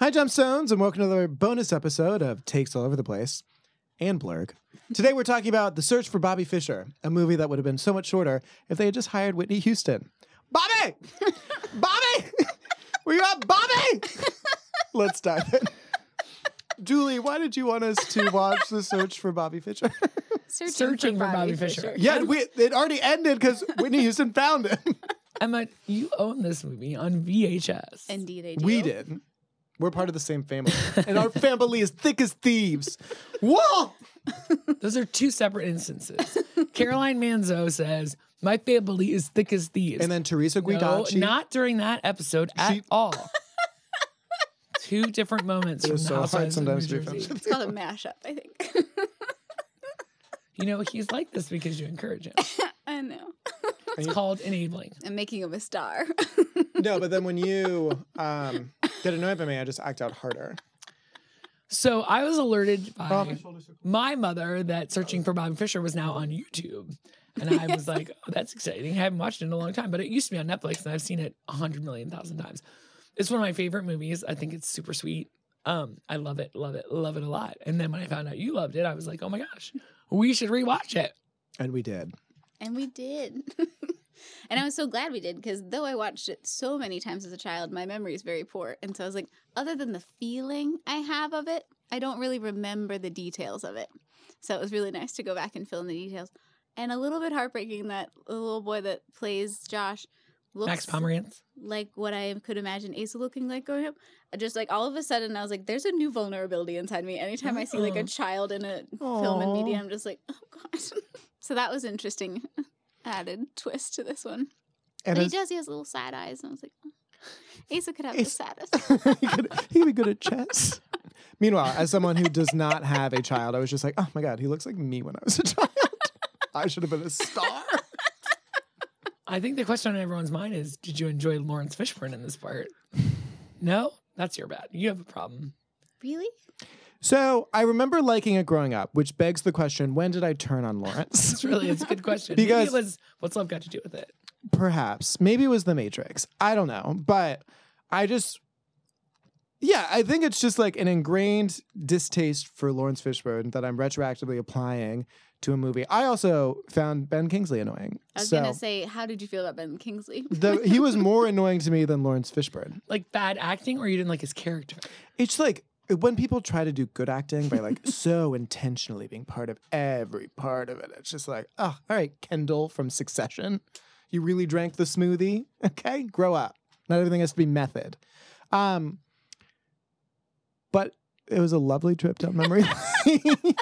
Hi, Gemstones, and welcome to another bonus episode of Takes All Over the Place and Blurg. Today we're talking about The Search for Bobby Fischer, a movie that would have been so much shorter if they had just hired Whitney Houston. Bobby! Bobby! Where you at, Bobby? Let's dive in. Julie, why did you want us to watch The Search for Bobby Fischer? Searching, Searching for Bobby Fischer. yeah, we, it already ended because Whitney Houston found him. Emma, you own this movie on VHS. Indeed, I do. We did. We're part of the same family, and our family is thick as thieves. Whoa! Those are two separate instances. Caroline Manzo says, My family is thick as thieves. And then Teresa Giudice. no, not during that episode at She- all. two different moments It from is the so hard Housewives of New sometimes to be Jersey. friends. It's called a mashup, I think. You know, he's like this because you encourage him. I know. It's called enabling. I'm making him a star. no, but then when you um, get annoyed by me, I just act out harder. So I was alerted by my mother that searching for Bobby Fischer was now on YouTube. And I was like, oh, that's exciting. I haven't watched it in a long time, but it used to be on Netflix and I've seen it a hundred million thousand times. It's one of my favorite movies. I think it's super sweet. Um, I love it, love it, love it a lot. And then when I found out you loved it, I was like, oh my gosh, we should rewatch it. And we did. and we did. and I was so glad we did because though I watched it so many times as a child, my memory is very poor. And so I was like, other than the feeling I have of it, I don't really remember the details of it. So it was really nice to go back and fill in the details. And a little bit heartbreaking that the little boy that plays Josh looks Max Pomeranc. like what I could imagine Asa looking like growing up. I Just like all of a sudden, I was like, "There's a new vulnerability inside me." Anytime I see like a mm. child in a film and media, I'm just like, "Oh god." so that was interesting, added twist to this one. And But he does. He has little sad eyes, and I was like, oh. "Asa could have the saddest." he, could, he could be good at chess. Meanwhile, as someone who does not have a child, I was just like, oh my God, he looks like me when I was a child. I should have been a star. I think the question on everyone's mind is, did you enjoy Laurence Fishburne in this part? No, that's your bad. You have a problem. really? So I remember liking it growing up, which begs the question when did I turn on Laurence? It's really, it's a good question. Because- Maybe it was, what's love got to do with it? Perhaps. Maybe it was The Matrix. I don't know. But I just, yeah, I think it's just like an ingrained distaste for Laurence Fishburne that I'm retroactively applying to a movie. I also found Ben Kingsley annoying. I was so gonna say, how did you feel about Ben Kingsley? the, he was more annoying to me than Laurence Fishburne. Like bad acting, or you didn't like his character? It's like when people try to do good acting by like so intentionally being part of every part of it, it's just like, oh, all right, Kendall from Succession, you really drank the smoothie. Okay, grow up. Not everything has to be method. Um, but it was a lovely trip down memory lane.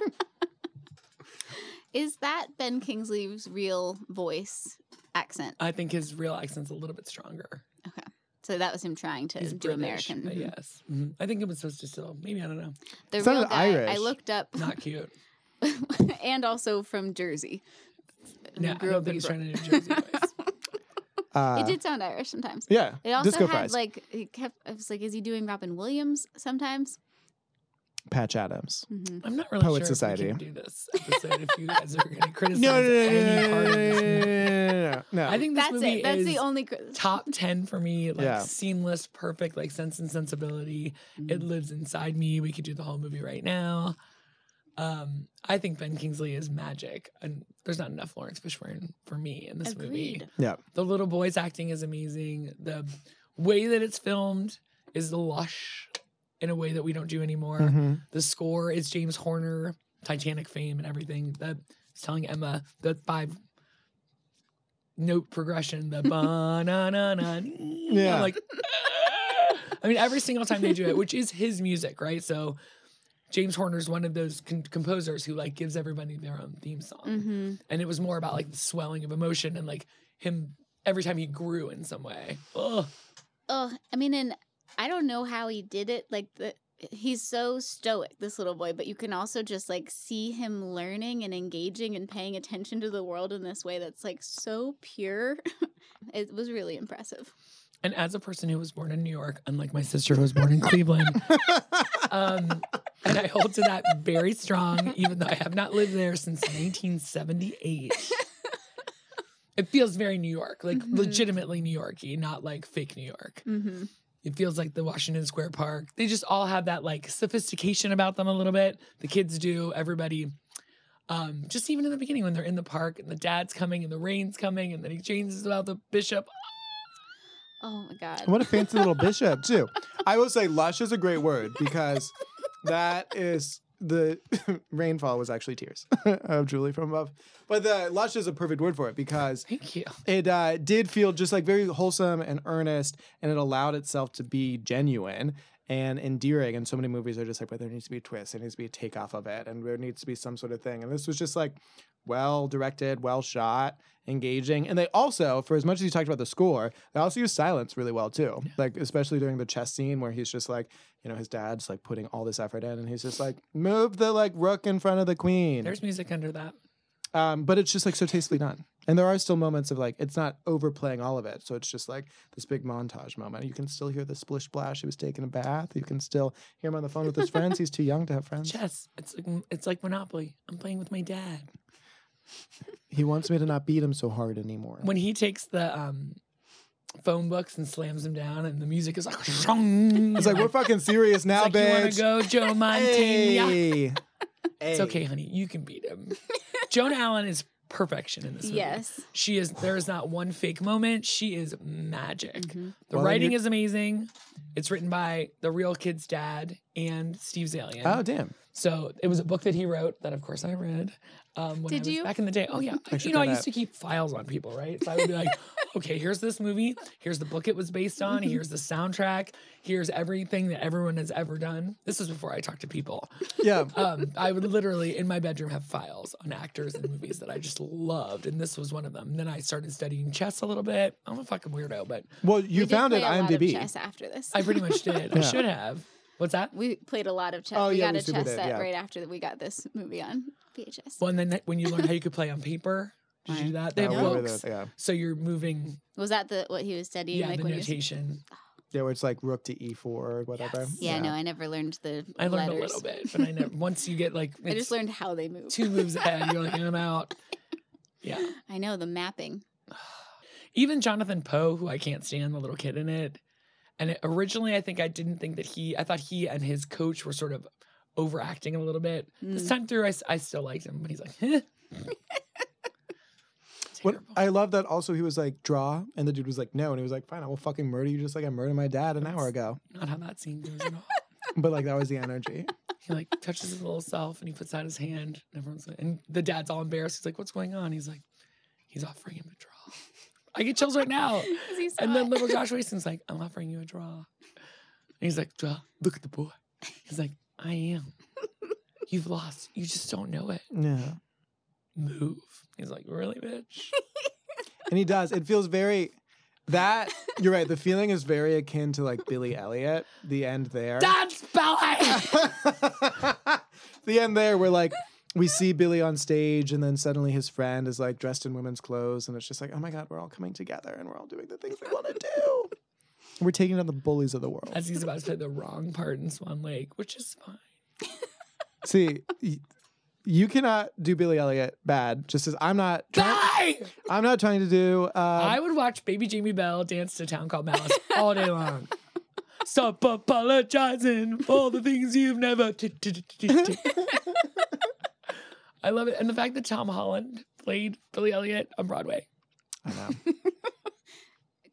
Is that Ben Kingsley's real voice accent? I think his real accent's a little bit stronger. So that was him trying to He's do British, American. but Mhm. yes. Mhm. I think it was supposed to still, maybe, I don't know. The Sounded real guy. I Irish. looked up, Not cute. and also from Jersey. No, I Grew don't up think in he's trying to do Jersey voice. Uh, it did sound Irish sometimes. Yeah. It also Disco had fries. like it kept. I was like, is he doing Robin Williams sometimes? Patch Adams. hmm I'm not really Poet sure Society. if we can do this episode if you guys are going to criticize No, no, no, no, any part of this movie. no, no, no, no. I think this That's movie it. That's is the only. cr- top 10 for me. Like Yeah. seamless, perfect, like sense and sensibility. It Mm-hmm. lives inside me. We could do the whole movie right now. Um, I think Ben Kingsley is magic, and there's not enough Laurence Fishburne for me in this movie. Agreed. yeah. The little boy's acting is amazing. The way that it's filmed is lush in a way that we don't do anymore. Mhm. The score is James Horner, Titanic fame and everything. That is telling Emma the five note progression, the ba na na na. Yeah. Yeah. Like, I mean, every single time they do it, which is his music, right? So James Horner's one of those con- composers who like gives everybody their own theme song, hmm and it was more about like the swelling of emotion and like him every time he grew in some way. Ugh. Oh, I mean, and I don't know how he did it. Like the he's so stoic, this little boy, but you can also just like see him learning and engaging and paying attention to the world in this way that's like so pure. it was really impressive. And as a person who was born in New York, unlike my sister who was born in Cleveland, um, and I hold to that very strong, even though I have not lived there since 1978. It feels very New York, like Mhm. legitimately New Yorky, not like fake New York. Mm-hmm. It feels like the Washington Square Park. They just all have that like sophistication about them a little bit. The kids do, everybody. Um, just even in the beginning when they're in the park and the dad's coming and the rain's coming and then he changes about the bishop. Oh my god. What a fancy little bishop, too. I will say lush is a great word because that is the rainfall was actually tears of Julie from above. But the lush is a perfect word for it because Thank you. it uh, did feel just like very wholesome and earnest, and it allowed itself to be genuine and endearing. And so many movies are just like, but there needs to be a twist, there needs to be a takeoff of it, and there needs to be some sort of thing. And this was just like well directed, well shot, engaging. And they also, for as much as you talked about the score, they also use silence really well too. Like especially during the chess scene where he's just like, you know, his dad's like putting all this effort in, and he's just like, move the like rook in front of the queen. There's music under that. Um, but it's just like so tastefully done. And there are still moments of like it's not overplaying all of it. So it's just like this big montage moment. You can still hear the splish splash. He was taking a bath. You can still hear him on the phone with his friends. He's too young to have friends. Chess. It's like, it's like Monopoly. I'm playing with my dad. He wants me to not beat him so hard anymore. When he takes the um, phone books and slams them down, and the music is like, it's It's like we're fucking serious now, like, you wanna go, Joe Mantegna? Hey. It's okay, honey. You can beat him. Joan Allen is perfection in this movie. Yes. She is there is not one fake moment. She is magic. Mhm. The Well, writing is amazing. It's written by the real kid's dad and Steve Zaillian. Oh damn! So it was a book that he wrote that of course I read. Um, when Did I was you? back in the day? Oh yeah. I you know, I used that. to keep files on people, right? So I would be like, okay, here's this movie, here's the book it was based on, here's the soundtrack, here's everything that everyone has ever done. This was before I talked to people. Yeah, Um, I would literally in my bedroom have files on actors and movies that I just loved, and this was one of them. And then I started studying chess a little bit. I'm a fucking weirdo, but well, We you did found it play a lot of IMDb. chess after this. I pretty much did. I should have. What's that? we played a lot of chess. Oh, we yeah, got we a chess did, set yeah. right after we got this movie on VHS. Well, and then when you learn how you could play on paper, did you do that? They have we were books, the- yeah, so you're moving. Was that the what he was studying? Yeah, like the when he was, notation. yeah, where it's like rook to e4 or whatever. Yes. yeah, no, I never learned the I learned letters. a little bit, but I never. Once you get like, I it's just learned how they move. two moves ahead. You're like, I'm out. Yeah. I know the mapping. even Jonathan Poe, who I can't stand, the little kid in it. And it, originally, I think I didn't think that he, I thought he and his coach were sort of overacting a little bit. This Mm. time through, I, s- I still liked him, but he's like, eh. What I love that also he was like draw, and the dude was like no, and he was like fine, I will fucking murder you just like I murdered my dad an hour ago. Not how that scene goes at all. But like that was the energy. He like touches his little self and he puts out his hand. And everyone's like, and the dad's all embarrassed. He's like, what's going on? He's like, he's offering him a draw. I get chills right now. And then little Josh Waitzkin's like, I'm offering you a draw. And he's like, draw, look at the boy. He's like, I am. You've lost. You just don't know it. Yeah. Move. He's like, really, bitch? And he does. It feels very that you're right. The feeling is very akin to like Billy Elliot. The end there. Dad's ballet. the end there where like we see Billy on stage and then suddenly his friend is like dressed in women's clothes and it's just like, oh my God, we're all coming together and we're all doing the things we want to do. We're taking down the bullies of the world. As he's about to play the wrong part in Swan Lake, which is fine. See, you cannot do Billy Elliot bad. Just as I'm not trying, Die! I'm not trying to do. Uh, I would watch Baby Jamie Bell dance to Town Called Malice all day long. Stop apologizing for the things you've never. t- t- t- t- t- I love it, and the fact that Tom Holland played Billy Elliot on Broadway. I know.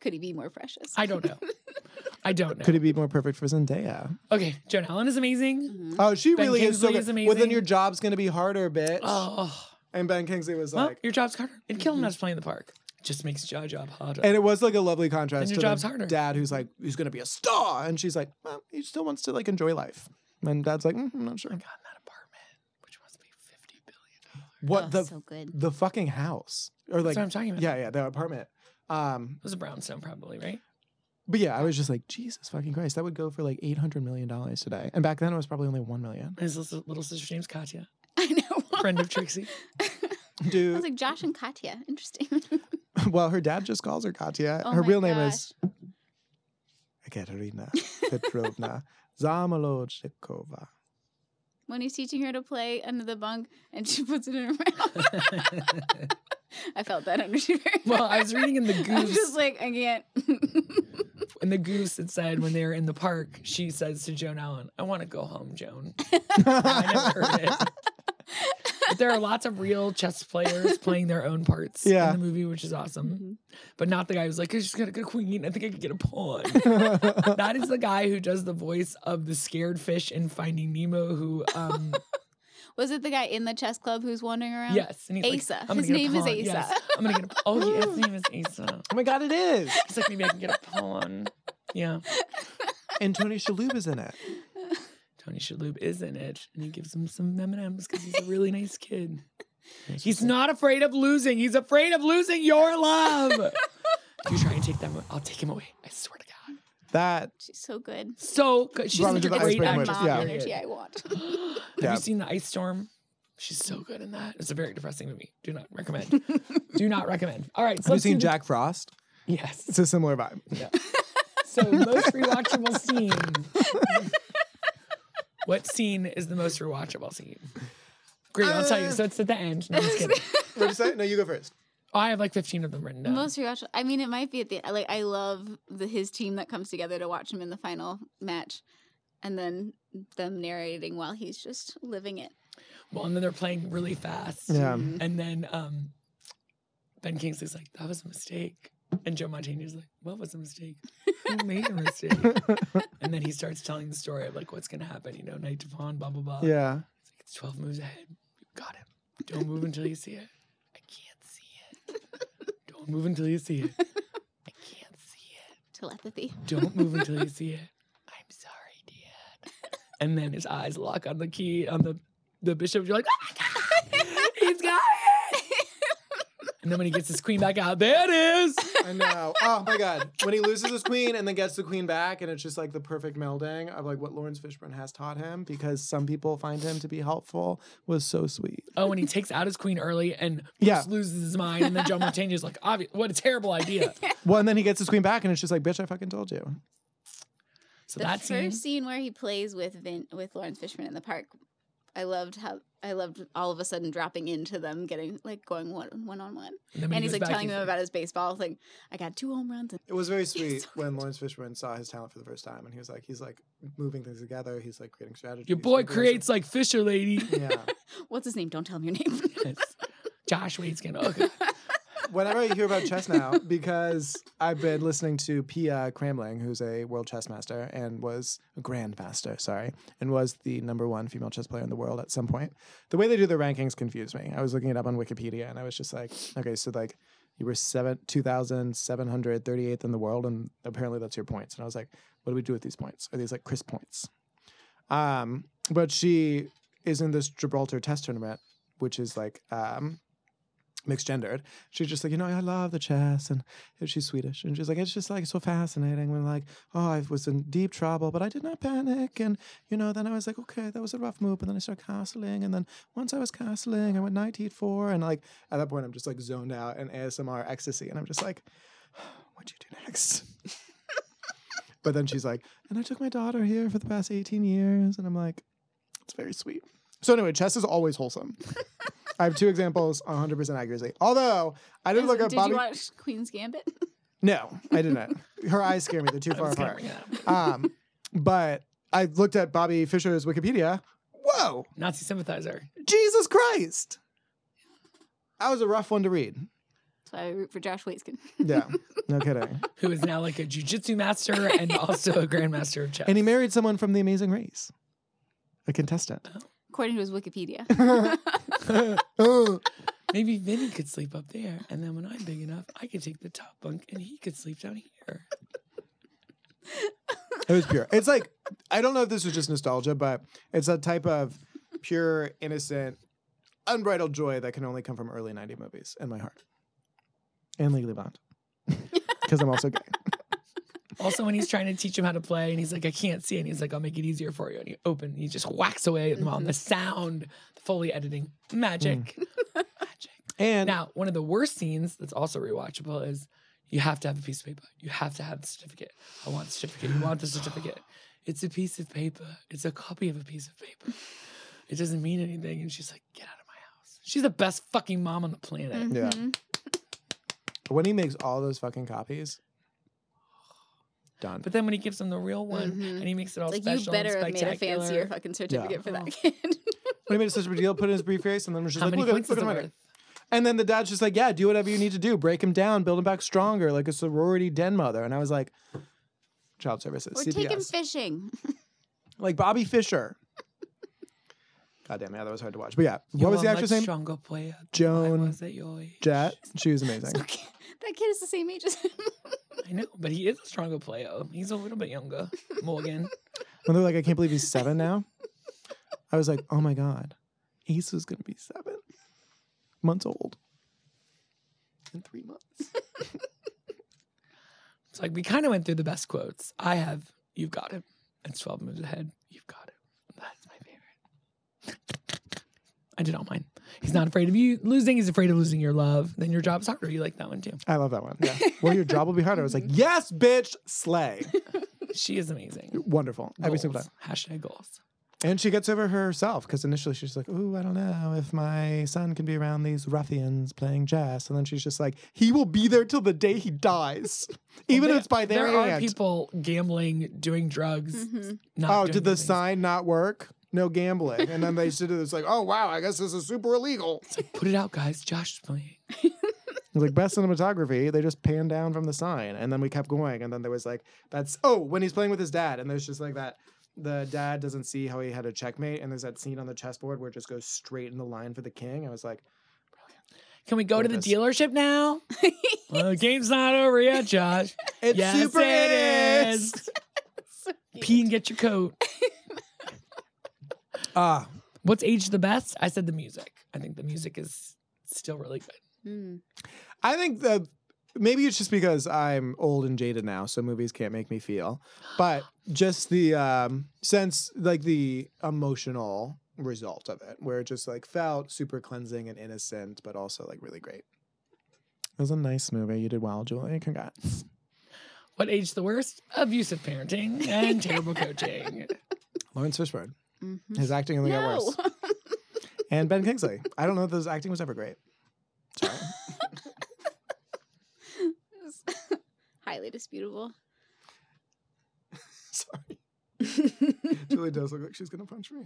Could he be more precious? I don't know. I don't know. Could it be more perfect for Zendaya? Okay, Joan Allen is amazing. Mhm. Oh, she Ben really is so Kingsley good. is Well, then your job's gonna be harder, bitch. Oh, And Ben Kingsley was well, like, your job's harder. It'd kill him not to play in the park. Just makes your job harder. and it was like a lovely contrast Then your to job's the harder. dad who's like, who's gonna be a star, and she's like, well, he still wants to like enjoy life. And dad's like, mm, I'm not sure. I got in that apartment, which must be fifty billion. What Oh, the so good. the fucking house or like That's what I'm talking about. yeah yeah the apartment. Um, It was a brownstone, probably, right? but yeah, I was just like, Jesus fucking Christ, that would go for like eight hundred million dollars today, and back then it was probably only one million. His little little sister's name's Katya, I know. friend of Trixie. I Dude, was like Josh and Katya. Interesting. well, her dad just calls her Katya. Oh her my real name is Ekaterina Petrovna Zamolodchikova. when he's teaching her to play under the bunk, and she puts it in her mouth. I felt that energy very Well. I was reading in the I was Goose, just like, I can't. in the Goose, it said when they were in the park, she says to Joan Allen, "I want to go home, Joan." I never heard it. But there are lots of real chess players playing their own parts Yeah. in the movie, which is awesome. But not the guy who's like, I just got a good queen. I think I could get a pawn. that is the guy who does the voice of the scared fish in Finding Nemo, who, um, Was it the guy in the chess club who's wandering around? yes. And he's Asa. I'm His name is. Asa. Yes. I'm going to get a Oh, yeah, his name is Asa. oh my god, it is. He's like, maybe I can get a pawn. Yeah. And Tony Shalhoub is in it. Tony Shalhoub is in it, and he gives him some M&Ms because he's a really nice kid. He's not afraid of losing. He's afraid of losing your love. if you try and take them, I'll take him away. I swear to God. That She's so good. So good. She's Robin such a to the great Iceberg It's actress. mom yeah. energy I want. Have Yeah. you seen the Ice Storm? She's so good in that. It's a very depressing movie. Do not recommend. Do not recommend. All right. So have you let's do seen the- Jack Frost? Yes. It's a similar vibe. Yeah. So most rewatchable scene. what scene is the most rewatchable scene? Great, I'll tell you. So it's at the end. No, I'm just kidding. What did you say? No, you go first. I have like 15 of them written down. Most rewatchable. I mean, it might be at the like. I love the his team that comes together to watch him in the final match, and then them narrating while he's just living it. Well, and then they're playing really fast. Yeah. And then um, Ben Kingsley's like, that was a mistake. And Joe Mantegna's like, what was a mistake? Who made a mistake? and then he starts telling the story of like what's going to happen, you know, knight to pawn, blah, blah, blah. Yeah. It's 12 moves ahead. You got him. Don't move until you see it. I can't see it. Don't move until you see it. I can't see it. Telepathy. Don't move until you see it. I'm sorry, Dad. And then his eyes lock on the key on the the bishop. You're like, oh my god, he's got it. And then when he gets his queen back out, there it is. I know. Oh my god. When he loses his queen and then gets the queen back, and it's just like the perfect melding of like what Laurence Fishburne has taught him because some people find him to be helpful was so sweet. Oh, when he takes out his queen early and Yeah. Loses his mind, and then Joe Mantegna's like, obvious, what a terrible idea. Well, and then he gets his queen back, and it's just like, bitch, I fucking told you. So that's the that first scene, scene where he plays with Vin with Laurence Fishburne in the park, I loved how I loved all of a sudden dropping into them, getting like going one one on one, and, and he's like telling them about his baseball. thing. I got two home runs. And It was very sweet so when Laurence Fishburne saw his talent for the first time, and he was like, he's like moving things together. He's like creating strategy. your boy creates like Fisher Lady. Yeah. What's his name? Don't tell him your name. Josh Wade's gonna. Okay. Whenever I hear about chess now, because I've been listening to Pia Cramling, who's a world chess master and was a grandmaster, sorry, and was the number one female chess player in the world at some point. The way they do their rankings confused me. I was looking it up on Wikipedia, and I was just like, okay, so like you were seven two thousand seven hundred thirty eighth in the world, and apparently that's your points. And I was like, what do we do with these points? Are these like Chris points? Um, but she is in this Gibraltar test tournament, which is like um mixed gendered. She's just like, you know, I love the chess, and she's Swedish, and she's like, it's just like so fascinating when like, oh, I was in deep trouble, but I did not panic, and you know, then I was like, okay, that was a rough move, but then I started castling, and then once I was castling, I went knight e4, and like at that point, I'm just like zoned out in ASMR ecstasy, and I'm just like, what'd you do next? but then she's like, and I took my daughter here for the past 18 years, and I'm like, it's very sweet. So anyway, chess is always wholesome. I have two examples, 100% accuracy. Although I did look up Did Bobby. you watch Queen's Gambit? no, I didn't. Her eyes scare me; they're too far apart. bring it up. Um, but I looked at Bobby Fischer's Wikipedia. Whoa, Nazi sympathizer. Jesus Christ! That was a rough one to read. So I root for Josh Waitzkin. Yeah, no kidding. who is now like a jujitsu master and also a grandmaster of chess. And he married someone from The Amazing Race, a contestant. According to his Wikipedia. Maybe Vinny could sleep up there, and then when I'm big enough, I could take the top bunk and he could sleep down here. It was pure. It's like I don't know if this was just nostalgia, but it's a type of pure, innocent, unbridled joy that can only come from early '90 movies in my heart. And Legally Blonde, because I'm also gay. Also, when he's trying to teach him how to play, and he's like, "I can't see," and he's like, "I'll make it easier for you," and he open, he just whacks away at them all. And the sound, the Foley editing, magic, magic. And Now, one of the worst scenes that's also rewatchable is you have to have a piece of paper. You have to have the certificate. I want the certificate. You want the certificate. It's a piece of paper. It's a copy of a piece of paper. It doesn't mean anything. And she's like, get out of my house. She's the best fucking mom on the planet. Yeah. Mhm. When he makes all those fucking copies, done. But then when he gives them the real one Mhm. and he makes it all Like special you better and have made a fancier fucking certificate for Oh. that kid. when he made such a big deal, put it in his briefcase, and then was just How like, many look at, points look at it my? And then the dad's just like, yeah, do whatever you need to do. Break him down, build him back stronger, like a sorority den mother. And I was like, child services, or take him fishing. like Bobby Fischer. God damn, yeah, that was hard to watch. But yeah, You what was the much actress name? Stronger player. Joan was at your age. Jet. She was amazing. that kid is the same age as him. I know, but he is a stronger player. He's a little bit younger. Morgan. When they're like, I can't believe he's seven now. I was like, oh my God, Ace is going to be seven months old in three months. It's like we kind of went through the best quotes. I have, you've got it. It's 12 moves ahead. You've got it. That's my favorite. I did all mine. He's not afraid of you losing. He's afraid of losing your love. Then your job's harder. You like that one too. I love that one. Yeah. Well, your job will be harder. I was like, yes, bitch, slay. She is amazing. Wonderful. Every single time. Hashtag goals. And she gets over herself because initially she's like, "Ooh, I don't know if my son can be around these ruffians playing chess." And then she's just like, "He will be there till the day he dies, even Well, if it's by their there are people gambling, doing drugs. Mhm. Not oh, doing did the things. sign not work? No gambling. And then they did it. It's like, "Oh wow, I guess this is super illegal." It's like, Put it out, guys. Josh is playing. It was like best cinematography. They just panned down from the sign, and then we kept going. And then there was like that's oh when he's playing with his dad, and there's just like that. The dad doesn't see how he had a checkmate, and there's that scene on the chessboard where it just goes straight in the line for the king. I was like, Can we go to the Focus. dealership now? well, the game's not over yet, Josh. "It's yes, super it is. So cute. Pee and get your coat. Ah, What's aged the best? I said the music. I think the music is still really good. Mm. I think that maybe it's just because I'm old and jaded now, so movies can't make me feel. But just the um, sense, like the emotional result of it, where it just like felt super cleansing and innocent, but also like really great. It was a nice movie. You did well, Julie. Congrats. What aged the worst? Abusive parenting and terrible coaching. Laurence Fishburne. Mhm. His acting only got worse. And Ben Kingsley. I don't know if his acting was ever great. Sorry. Highly disputable. Sorry. Julie does look like she's gonna punch me.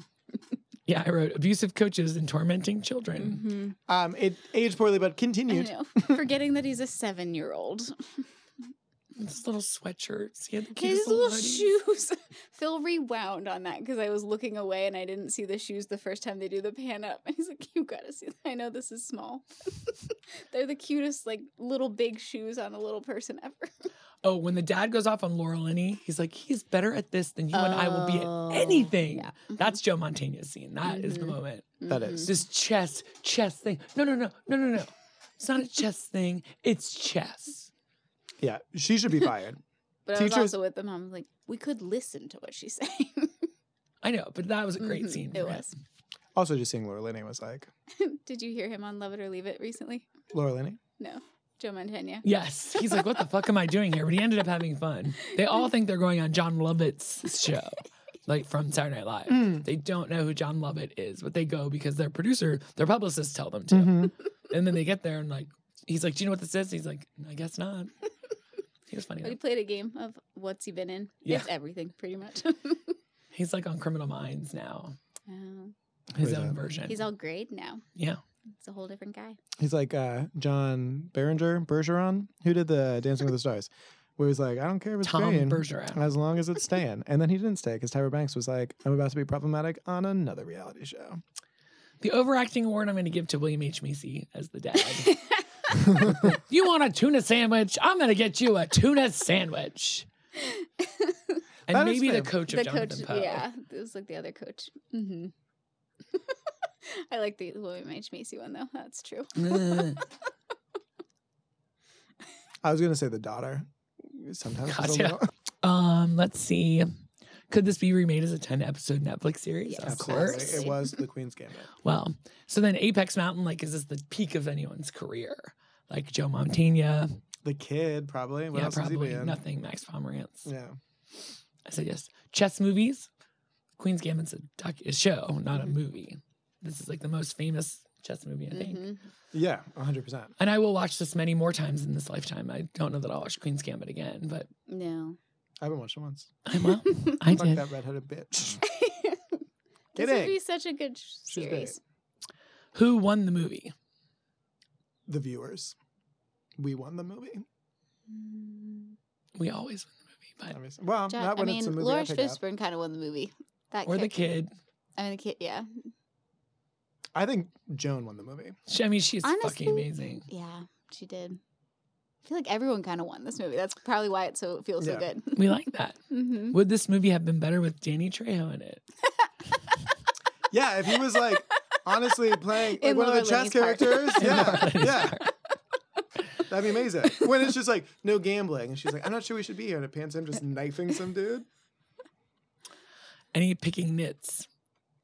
Yeah, I wrote abusive coaches and tormenting children. Mhm. Um, it aged poorly, but I continued. know. Forgetting that he's a seven year old. His little sweatshirts. He had the His cutest little shoes. Phil rewound on that because I was looking away and I didn't see the shoes the first time they do the pan up. And he's like, "You gotta see. That. I know this is small. They're the cutest, like little big shoes on a little person ever." Oh, when the dad goes off on Laura Linney, he's like, he's better at this than you and I will be Oh, at anything. yeah. Mhm. That's Joe Mantegna's scene. That is the Mhm. moment. That Mhm. is. This chess, chess thing. No, no, no, no, no, no. It's not a chess thing. It's chess. Yeah, she should be fired. But I was also with them. I'm like, we could listen to what she's saying. I know, but that was a great Mhm, scene. It for was. Also, just seeing Laura Linney was like, Did you hear him on Lovett or Leave It recently? Laura Linney? No, Joe Mantegna. Yes. He's like, what the fuck am I doing here? But he ended up having fun. They all think they're going on Jon Lovett's show, like from Saturday Night Live. Mm. They don't know who John Lovett is, but they go because their producer, their publicists tell them to. Mhm. And then they get there and like, he's like, do you know what this is? He's like, I guess not. He was funny. But he played a game of what's he been in? Yeah. It's everything, pretty much. He's like on Criminal Minds now, Oh, his own that? version. he's all grayed now. yeah. He's a whole different guy. He's like uh, John Berenger, Bergeron, who did the Dancing with the Stars, where he's like, I don't care if it's Tom staying Bergeron. as long as it's staying. And then he didn't stay because Tyra Banks was like, I'm about to be problematic on another reality show. The overacting award I'm going to give to William H. Macy as the dad. you want a tuna sandwich? I'm going to get you a tuna sandwich. And That is maybe the coach of the Jonathan coach, Poe. yeah, it was like the other coach. hmm I like the William H Macy one though. That's true. I was gonna say the daughter. Sometimes God, it's a yeah. little- um, let's see. Could this be remade as a 10 episode Netflix series? Yes. of Absolutely. course. It was the Queen's Gambit. Well, so then Apex Mountain, like, is this the peak of anyone's career? Like Joe Mantegna. The kid, probably. What yeah, else has he probably nothing. Max Pomeranc. Yeah. I said yes. Chess movies. Queen's Gambit's a doc- a show, not a Mm-hmm. movie. This is like the most famous chess movie, I think. Mhm. Yeah, 100%. And I will watch this many more times in this lifetime. I don't know that I'll watch Queen's Gambit again, but No. I haven't watched it once. I will. I Fuck did. that redheaded bitch. This would be such a good sh- She's great. series. Who won the movie? The viewers. We won the movie. We always win the movie, but Obviously. Well, Jo- not I when it's a mean, movie I pick up. Fishburne kind of won the movie. That or the kid. I mean, the kid. Yeah, I think Joan won the movie. She, I mean, she's Honestly, fucking amazing. yeah, she did. I feel like everyone kind of won this movie. That's probably why it so it feels Yeah. so good. We like that. hmm Would this movie have been better with Danny Trejo in it? Yeah, if he was like honestly playing like In one of the chess characters, yeah, yeah, that'd be amazing. When it's just like no gambling, and she's like, "I'm not sure we should be here," and it pans him just knifing some dude. Any picking nits,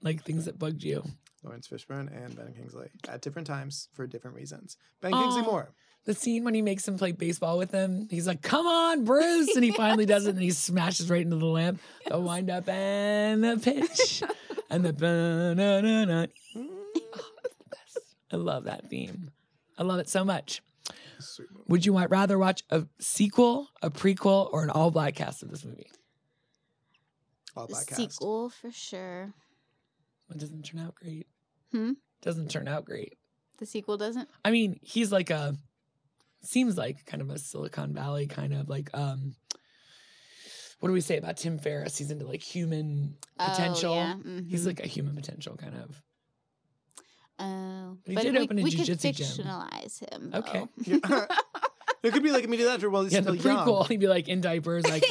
like things that bugged you. Laurence Fishburne and Ben Kingsley at different times for different reasons. Ben Kingsley Oh. more. The scene when he makes him play baseball with him, he's like, "Come on, Bruce!" and he finally does it, and he smashes right into the lamp. The wind up and the pitch, and the ba-na-na-na. I love that theme. I love it so much. Would you want rather watch a sequel, a prequel, or an all black cast of this movie? All black cast. sequel for sure. It doesn't turn out great. Hmm? Doesn't turn out great. The sequel doesn't. I mean, he's like a seems like kind of a Silicon Valley kind of like um what do we say about Tim Ferriss? He's into like human potential. Oh, yeah. He's mhm. like a human potential kind of. Oh, But he but did we, open a we could jujitsu gym. fictionalize him. Okay. Yeah. it could be like immediately after while he's yeah, still the prequel, he'd be like in diapers, like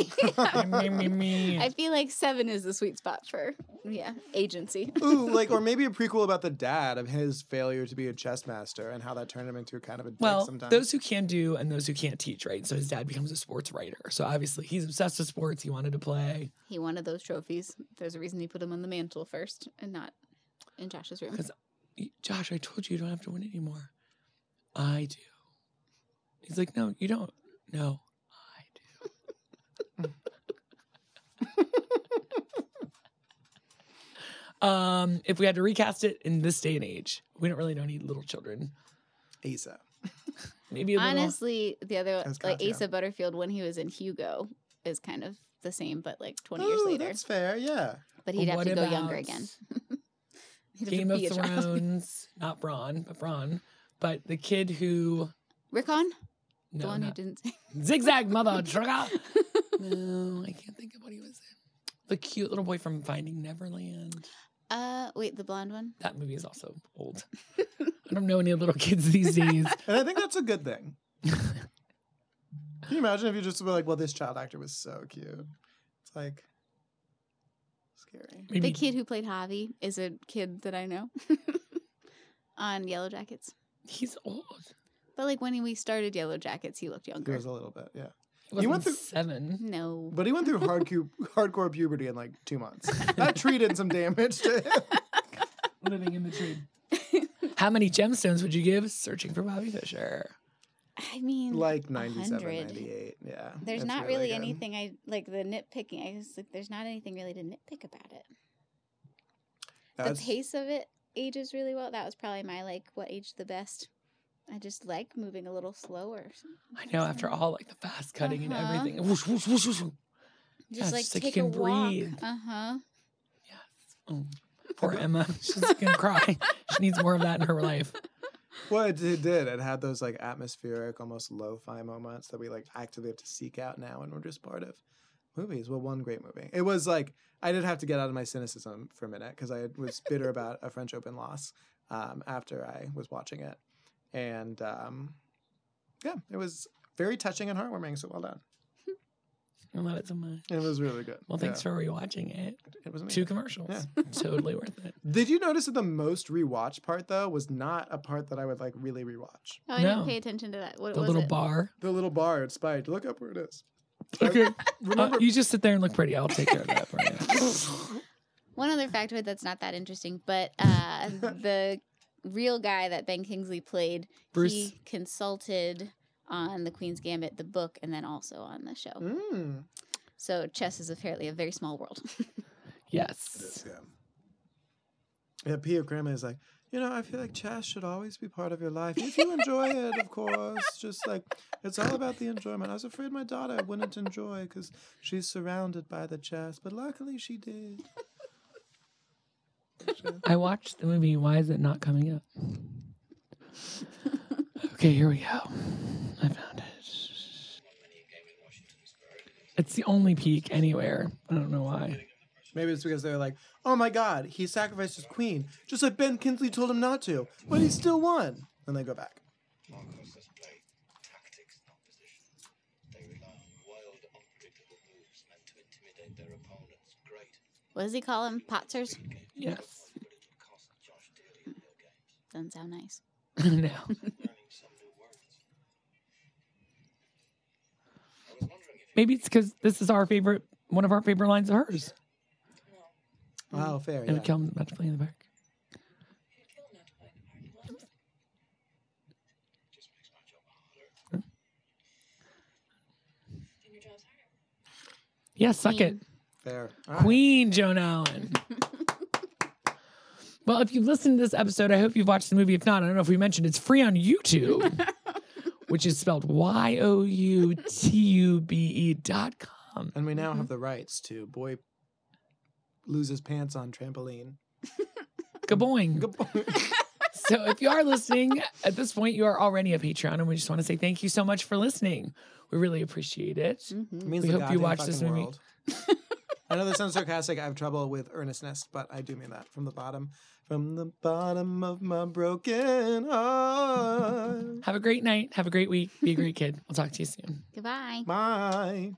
me, me, me. I feel like seven is the sweet spot for yeah agency. Ooh, like or maybe a prequel about the dad of his failure to be a chess master and how that turned him into kind of a dick Well, sometimes. those who can do and those who can't teach, right? So his dad becomes a sports writer. So obviously he's obsessed with sports. He wanted to play. He wanted those trophies. There's a reason he put them on the mantle first and not in Josh's room. 'Cause- Josh, I told you you don't have to win anymore. I do. He's like, no, you don't. No, I do. um, if we had to recast it in this day and age, we don't really don't need little children. Asa. Maybe a little. Honestly, the other As like Katya. Asa Butterfield when he was in Hugo is kind of the same, but like 20 years later. That's fair, yeah. But he'd have What to go younger again. He'd have to Game of be a child. Thrones, not Bran, but Bran, but the kid who Rickon, the no, one who not- didn't say. zigzag mother trucker. no, I can't think of what he was in. The cute little boy from Finding Neverland. Uh, wait, the blonde one. That movie is also old. I don't know any little kids these days. And I think that's a good thing. Can you imagine if you just were like, well, this child actor was so cute? It's like scary. Maybe The kid who played Javi is a kid that I know on Yellow Jackets. he's old. But like when we started Yellow Jackets, he looked He younger. was a little bit, yeah. He, He went went through seven. No, But he went through hardcore, hardcore puberty in like two months. That tree did some damage to him. Living in the tree. How many gemstones would you give searching for Bobby Fischer? I mean, Like 97, 98. Yeah. There's not really good. anything I like the nitpicking. I just like there's not anything really to nitpick about it. That's- The pace of it ages really well. That was probably my like what aged the best. I just like moving a little slower. I know after all like the fast cutting Uh-huh. and everything. Whoosh, whoosh, whoosh, whoosh. Just Yeah, like it's like you take a can walk. breathe. Uh huh. Yes. Oh, poor Emma. She's gonna cry. She needs more of that in her life. Well, it, it did. It had those like atmospheric, almost lo-fi moments that we like actively have to seek out now, and we're just part of movies. Well, one great movie. It was like I did have to get out of my cynicism for a minute because I was bitter about a French Open loss um, after I was watching it, and um, yeah, it was very touching and heartwarming. So well done. I love it so much. It was really good. Well, thanks Yeah. for rewatching it. It was Two commercials. Yeah. totally worth it. Did you notice that the most rewatched part though was not a part that I would like really rewatch? Oh, I No. didn't pay attention to that. What The was little it? bar. The little bar at Spiked. Look up where it is. Okay. Remember? Uh, you just sit there and look pretty. I'll take care of that for you. One other factoid that's not that interesting, but uh, the real guy that Ben Kingsley played, Bruce. he consulted on the Queen's Gambit, the book, and then also on the show. Mm. So chess is apparently a very small world. Yes. Yeah. Yeah, Pia Cramling is like, you know, I feel like chess should always be part of your life. If you enjoy it, of course. Just like, it's all about the enjoyment. I was afraid my daughter wouldn't enjoy because she's surrounded by the chess, but luckily she did. I watched the movie. Why is it not coming up? Okay, here we go. I found it. It's the only peak anywhere. I don't know why. Maybe it's because they're like, oh my god, he sacrificed his queen, just like Ben Kingsley told him not to, but he still won. And they go back. Marcos doesn't play tactics, not position. They rely on wild, unpredictable moves meant to intimidate their opponents. Great. What does he call them? Patzers? Yes. But it will cost Josh dearly in your games. Doesn't sound nice. no. Learning some new words. I was wondering if Maybe it's because this is our favorite, one of our favorite lines of hers. Wow, fair. And Yeah. Kel's about to play in the back. it just makes my job harder. Yeah, suck it. Fair. All right. Queen Joan Allen. well, if you've listened to this episode, I hope you've watched the movie. If not, I don't know if we mentioned it's free on YouTube, which is spelled Y O U T U B E dot com. And we now have the rights to boy loses pants on trampoline. Gaboing. Good boy. So if you are listening at this point, you are already a Patreon, and we just want to say thank you so much for listening. We really appreciate it. Mm-hmm. It means We hope you watch this movie. I know this sounds sarcastic. I have trouble with earnestness, but I do mean that from the bottom, from the bottom of my broken heart. Have a great night. Have a great week. Be a great kid. We'll talk to you soon. Goodbye. Bye.